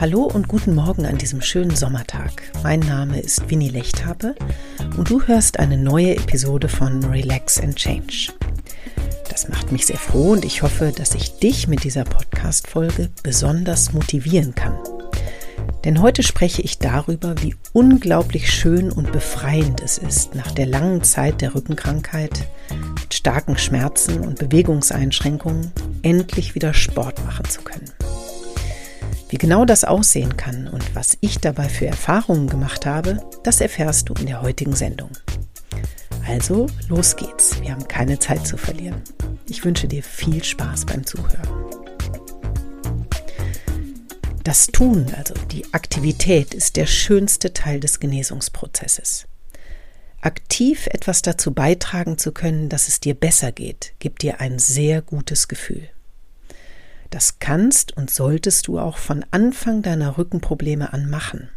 Hallo und guten Morgen an diesem schönen Sommertag. Mein Name ist Winnie Lechthabe und du hörst eine neue Episode von Relax and Change. Das macht mich sehr froh und ich hoffe, dass ich dich mit dieser Podcast-Folge besonders motivieren kann. Denn heute spreche ich darüber, wie unglaublich schön und befreiend es ist, nach der langen Zeit der Rückenkrankheit mit starken Schmerzen und Bewegungseinschränkungen endlich wieder Sport machen zu können. Wie genau das aussehen kann und was ich dabei für Erfahrungen gemacht habe, das erfährst du in der heutigen Sendung. Also, los geht's. Wir haben keine Zeit zu verlieren. Ich wünsche dir viel Spaß beim Zuhören. Das Tun, also die Aktivität, ist der schönste Teil des Genesungsprozesses. Aktiv etwas dazu beitragen zu können, dass es dir besser geht, gibt dir ein sehr gutes Gefühl. Das kannst und solltest du auch von Anfang deiner Rückenprobleme an machen.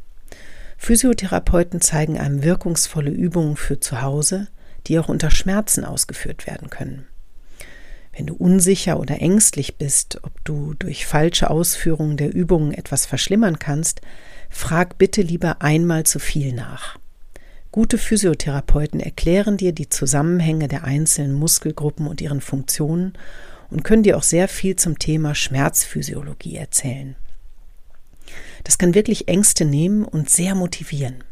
Physiotherapeuten zeigen einem wirkungsvolle Übungen für zu Hause, die auch unter Schmerzen ausgeführt werden können. Wenn du unsicher oder ängstlich bist, ob du durch falsche Ausführungen der Übungen etwas verschlimmern kannst, frag bitte lieber einmal zu viel nach. Gute Physiotherapeuten erklären dir die Zusammenhänge der einzelnen Muskelgruppen und ihren Funktionen und können dir auch sehr viel zum Thema Schmerzphysiologie erzählen. Das kann wirklich Ängste nehmen und sehr motivieren.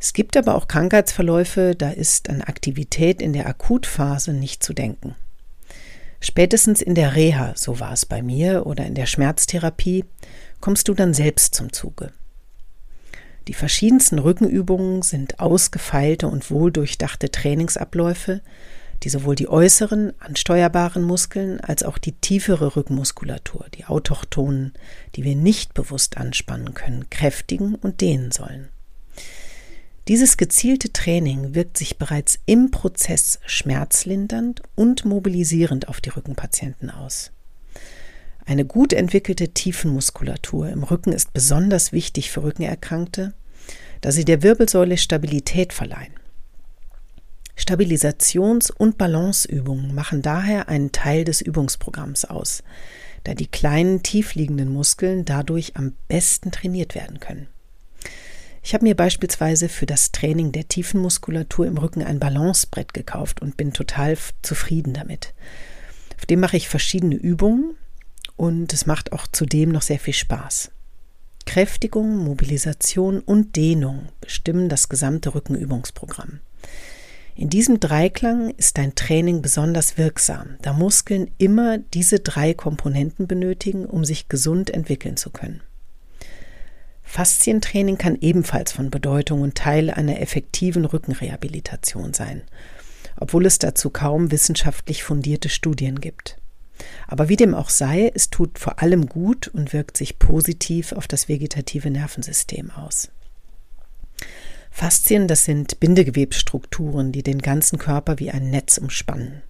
Es gibt aber auch Krankheitsverläufe, da ist an Aktivität in der Akutphase nicht zu denken. Spätestens in der Reha, so war es bei mir, oder in der Schmerztherapie, kommst du dann selbst zum Zuge. Die verschiedensten Rückenübungen sind ausgefeilte und wohldurchdachte Trainingsabläufe, die sowohl die äußeren, ansteuerbaren Muskeln als auch die tiefere Rückenmuskulatur, die autochthonen, die wir nicht bewusst anspannen können, kräftigen und dehnen sollen. Dieses gezielte Training wirkt sich bereits im Prozess schmerzlindernd und mobilisierend auf die Rückenpatienten aus. Eine gut entwickelte Tiefenmuskulatur im Rücken ist besonders wichtig für Rückenerkrankte, da sie der Wirbelsäule Stabilität verleihen. Stabilisations- und Balanceübungen machen daher einen Teil des Übungsprogramms aus, da die kleinen tiefliegenden Muskeln dadurch am besten trainiert werden können. Ich habe mir beispielsweise für das Training der Tiefenmuskulatur im Rücken ein Balancebrett gekauft und bin total zufrieden damit. Auf dem mache ich verschiedene Übungen und es macht auch zudem noch sehr viel Spaß. Kräftigung, Mobilisation und Dehnung bestimmen das gesamte Rückenübungsprogramm. In diesem Dreiklang ist dein Training besonders wirksam, da Muskeln immer diese drei Komponenten benötigen, um sich gesund entwickeln zu können. Faszientraining kann ebenfalls von Bedeutung und Teil einer effektiven Rückenrehabilitation sein, obwohl es dazu kaum wissenschaftlich fundierte Studien gibt. Aber wie dem auch sei, es tut vor allem gut und wirkt sich positiv auf das vegetative Nervensystem aus. Faszien, das sind Bindegewebsstrukturen, die den ganzen Körper wie ein Netz umspannen.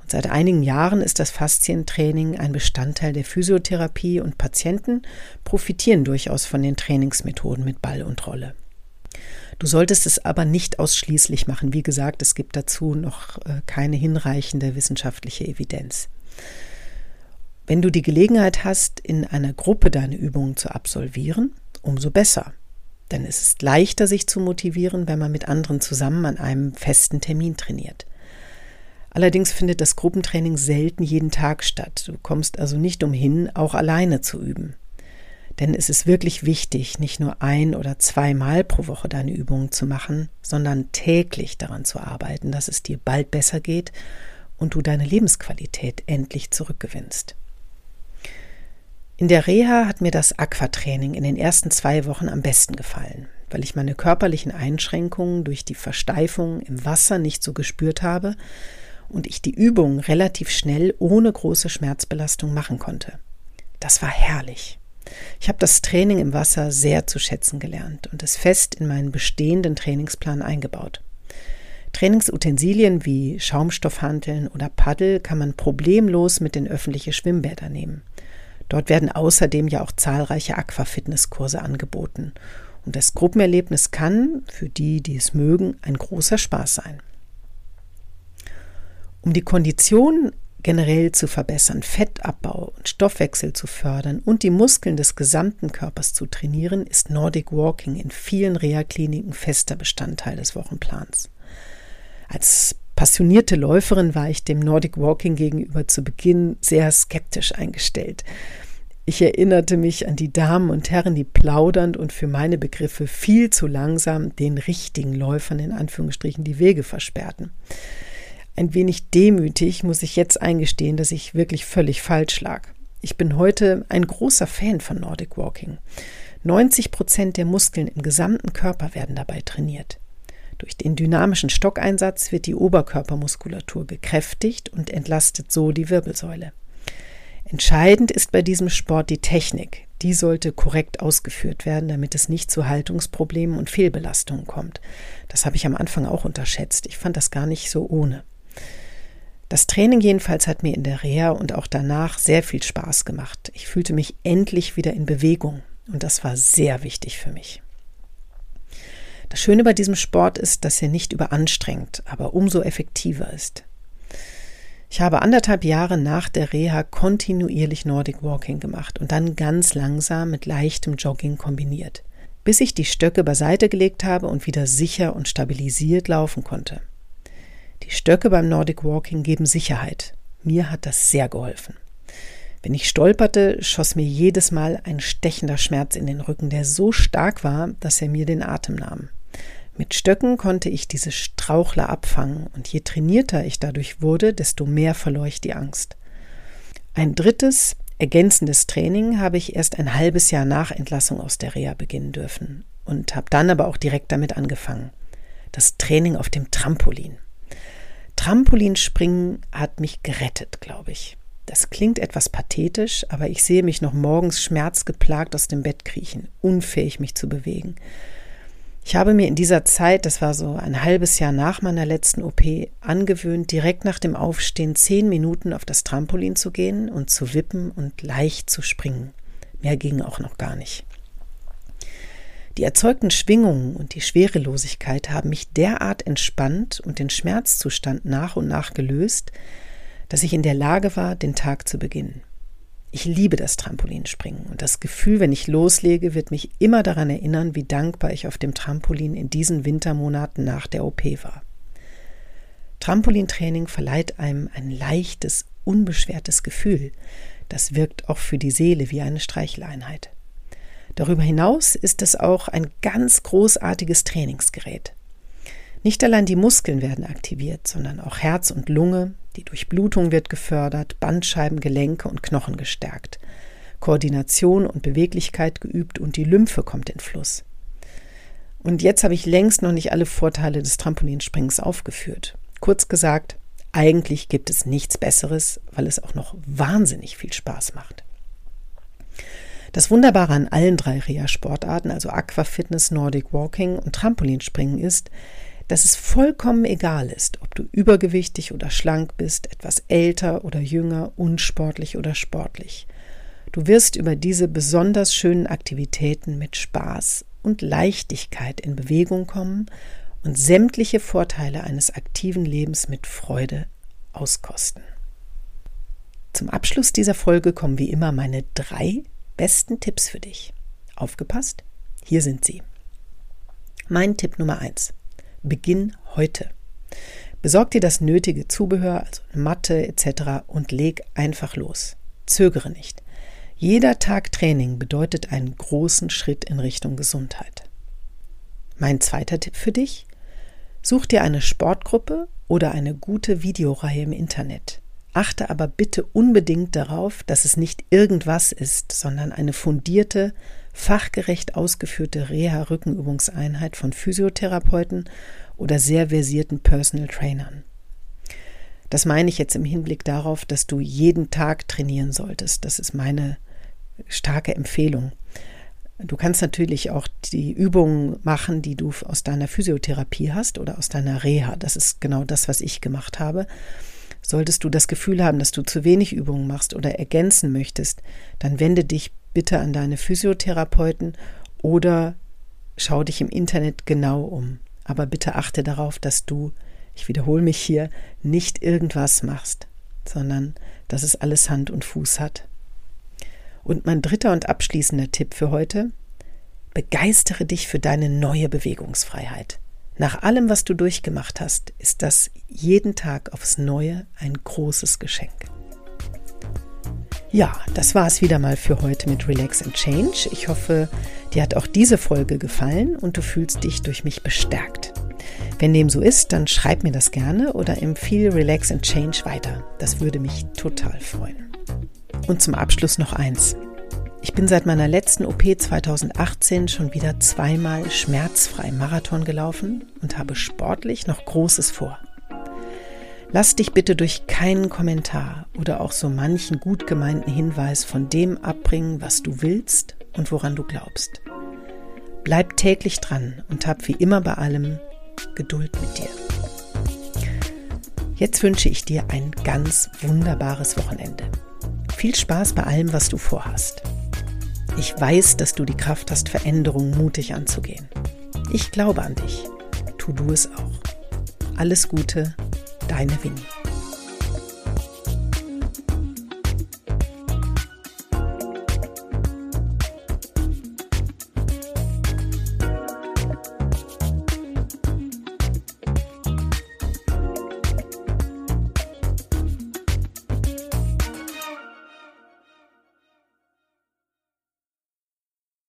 Und seit einigen Jahren ist das Faszientraining ein Bestandteil der Physiotherapie und Patienten profitieren durchaus von den Trainingsmethoden mit Ball und Rolle. Du solltest es aber nicht ausschließlich machen. Wie gesagt, es gibt dazu noch äh, keine hinreichende wissenschaftliche Evidenz. Wenn du die Gelegenheit hast, in einer Gruppe deine Übungen zu absolvieren, umso besser. Denn es ist leichter, sich zu motivieren, wenn man mit anderen zusammen an einem festen Termin trainiert. Allerdings findet das Gruppentraining selten jeden Tag statt. Du kommst also nicht umhin, auch alleine zu üben. Denn es ist wirklich wichtig, nicht nur ein oder zweimal pro Woche deine Übungen zu machen, sondern täglich daran zu arbeiten, dass es dir bald besser geht und du deine Lebensqualität endlich zurückgewinnst. In der Reha hat mir das Aquatraining in den ersten zwei Wochen am besten gefallen, weil ich meine körperlichen Einschränkungen durch die Versteifung im Wasser nicht so gespürt habe und ich die Übung relativ schnell ohne große Schmerzbelastung machen konnte. Das war herrlich. Ich habe das Training im Wasser sehr zu schätzen gelernt und es fest in meinen bestehenden Trainingsplan eingebaut. Trainingsutensilien wie Schaumstoffhanteln oder Paddel kann man problemlos mit in öffentliche Schwimmbäder nehmen. Dort werden außerdem ja auch zahlreiche Aquafitnesskurse angeboten. Und das Gruppenerlebnis kann, für die, die es mögen, ein großer Spaß sein. Um die Kondition generell zu verbessern, Fettabbau und Stoffwechsel zu fördern und die Muskeln des gesamten Körpers zu trainieren, ist Nordic Walking in vielen Reha-Kliniken fester Bestandteil des Wochenplans. Als passionierte Läuferin war ich dem Nordic Walking gegenüber zu Beginn sehr skeptisch eingestellt. Ich erinnerte mich an die Damen und Herren, die plaudernd und für meine Begriffe viel zu langsam den richtigen Läufern in Anführungsstrichen die Wege versperrten. Ein wenig demütig muss ich jetzt eingestehen, dass ich wirklich völlig falsch lag. Ich bin heute ein großer Fan von Nordic Walking. 90 Prozent der Muskeln im gesamten Körper werden dabei trainiert. Durch den dynamischen Stockeinsatz wird die Oberkörpermuskulatur gekräftigt und entlastet so die Wirbelsäule. Entscheidend ist bei diesem Sport die Technik. Die sollte korrekt ausgeführt werden, damit es nicht zu Haltungsproblemen und Fehlbelastungen kommt. Das habe ich am Anfang auch unterschätzt. Ich fand das gar nicht so ohne. Das Training jedenfalls hat mir in der Reha und auch danach sehr viel Spaß gemacht. Ich fühlte mich endlich wieder in Bewegung und das war sehr wichtig für mich. Das Schöne bei diesem Sport ist, dass er nicht überanstrengt, aber umso effektiver ist. Ich habe anderthalb Jahre nach der Reha kontinuierlich Nordic Walking gemacht und dann ganz langsam mit leichtem Jogging kombiniert, bis ich die Stöcke beiseite gelegt habe und wieder sicher und stabilisiert laufen konnte. Die Stöcke beim Nordic Walking geben Sicherheit. Mir hat das sehr geholfen. Wenn ich stolperte, schoss mir jedes Mal ein stechender Schmerz in den Rücken, der so stark war, dass er mir den Atem nahm. Mit Stöcken konnte ich diese Strauchler abfangen, und je trainierter ich dadurch wurde, desto mehr verlor ich die Angst. Ein drittes, ergänzendes Training habe ich erst ein halbes Jahr nach Entlassung aus der Reha beginnen dürfen und habe dann aber auch direkt damit angefangen. Das Training auf dem Trampolin. Trampolinspringen hat mich gerettet, glaube ich. Das klingt etwas pathetisch, aber ich sehe mich noch morgens schmerzgeplagt aus dem Bett kriechen, unfähig mich zu bewegen. Ich habe mir in dieser Zeit, das war so ein halbes Jahr nach meiner letzten OP, angewöhnt, direkt nach dem Aufstehen zehn Minuten auf das Trampolin zu gehen und zu wippen und leicht zu springen. Mehr ging auch noch gar nicht. Die erzeugten Schwingungen und die Schwerelosigkeit haben mich derart entspannt und den Schmerzzustand nach und nach gelöst, dass ich in der Lage war, den Tag zu beginnen. Ich liebe das Trampolinspringen und das Gefühl, wenn ich loslege, wird mich immer daran erinnern, wie dankbar ich auf dem Trampolin in diesen Wintermonaten nach der OP war. Trampolintraining verleiht einem ein leichtes, unbeschwertes Gefühl. Das wirkt auch für die Seele wie eine Streicheleinheit. Darüber hinaus ist es auch ein ganz großartiges Trainingsgerät. Nicht allein die Muskeln werden aktiviert, sondern auch Herz und Lunge, die Durchblutung wird gefördert, Bandscheiben, Gelenke und Knochen gestärkt, Koordination und Beweglichkeit geübt und die Lymphe kommt in Fluss. Und jetzt habe ich längst noch nicht alle Vorteile des Trampolinspringens aufgeführt. Kurz gesagt, eigentlich gibt es nichts Besseres, weil es auch noch wahnsinnig viel Spaß macht. Das Wunderbare an allen drei Reha-Sportarten, also Aquafitness, Nordic Walking und Trampolinspringen, ist, dass es vollkommen egal ist, ob du übergewichtig oder schlank bist, etwas älter oder jünger, unsportlich oder sportlich. Du wirst über diese besonders schönen Aktivitäten mit Spaß und Leichtigkeit in Bewegung kommen und sämtliche Vorteile eines aktiven Lebens mit Freude auskosten. Zum Abschluss dieser Folge kommen wie immer meine drei besten Tipps für dich. Aufgepasst? Hier sind sie. Mein Tipp Nummer eins: Beginn heute. Besorg dir das nötige Zubehör, also Matte etc. und leg einfach los. Zögere nicht. Jeder Tag Training bedeutet einen großen Schritt in Richtung Gesundheit. Mein zweiter Tipp für dich? Such dir eine Sportgruppe oder eine gute Videoreihe im Internet. Achte aber bitte unbedingt darauf, dass es nicht irgendwas ist, sondern eine fundierte, fachgerecht ausgeführte Reha-Rückenübungseinheit von Physiotherapeuten oder sehr versierten Personal Trainern. Das meine ich jetzt im Hinblick darauf, dass du jeden Tag trainieren solltest. Das ist meine starke Empfehlung. Du kannst natürlich auch die Übungen machen, die du aus deiner Physiotherapie hast oder aus deiner Reha. Das ist genau das, was ich gemacht habe. Solltest du das Gefühl haben, dass du zu wenig Übungen machst oder ergänzen möchtest, dann wende dich bitte an deine Physiotherapeuten oder schau dich im Internet genau um. Aber bitte achte darauf, dass du, ich wiederhole mich hier, nicht irgendwas machst. sondern dass es alles Hand und Fuß hat. Und mein dritter und abschließender Tipp für heute, begeistere dich für deine neue Bewegungsfreiheit. Nach allem, was du durchgemacht hast, ist das jeden Tag aufs Neue ein großes Geschenk. Ja, das war es wieder mal für heute mit Relax and Change. Ich hoffe, dir hat auch diese Folge gefallen und du fühlst dich durch mich bestärkt. Wenn dem so ist, dann schreib mir das gerne oder empfehle Relax and Change weiter. Das würde mich total freuen. Und zum Abschluss noch eins. Ich bin seit meiner letzten OP 2018 schon wieder zweimal schmerzfrei Marathon gelaufen und habe sportlich noch Großes vor. Lass dich bitte durch keinen Kommentar oder auch so manchen gut gemeinten Hinweis von dem abbringen, was du willst und woran du glaubst. Bleib täglich dran und hab wie immer bei allem Geduld mit dir. Jetzt wünsche ich dir ein ganz wunderbares Wochenende. Viel Spaß bei allem, was du vorhast. Ich weiß, dass du die Kraft hast, Veränderungen mutig anzugehen. Ich glaube an dich. Tu du es auch. Alles Gute, deine Winnie.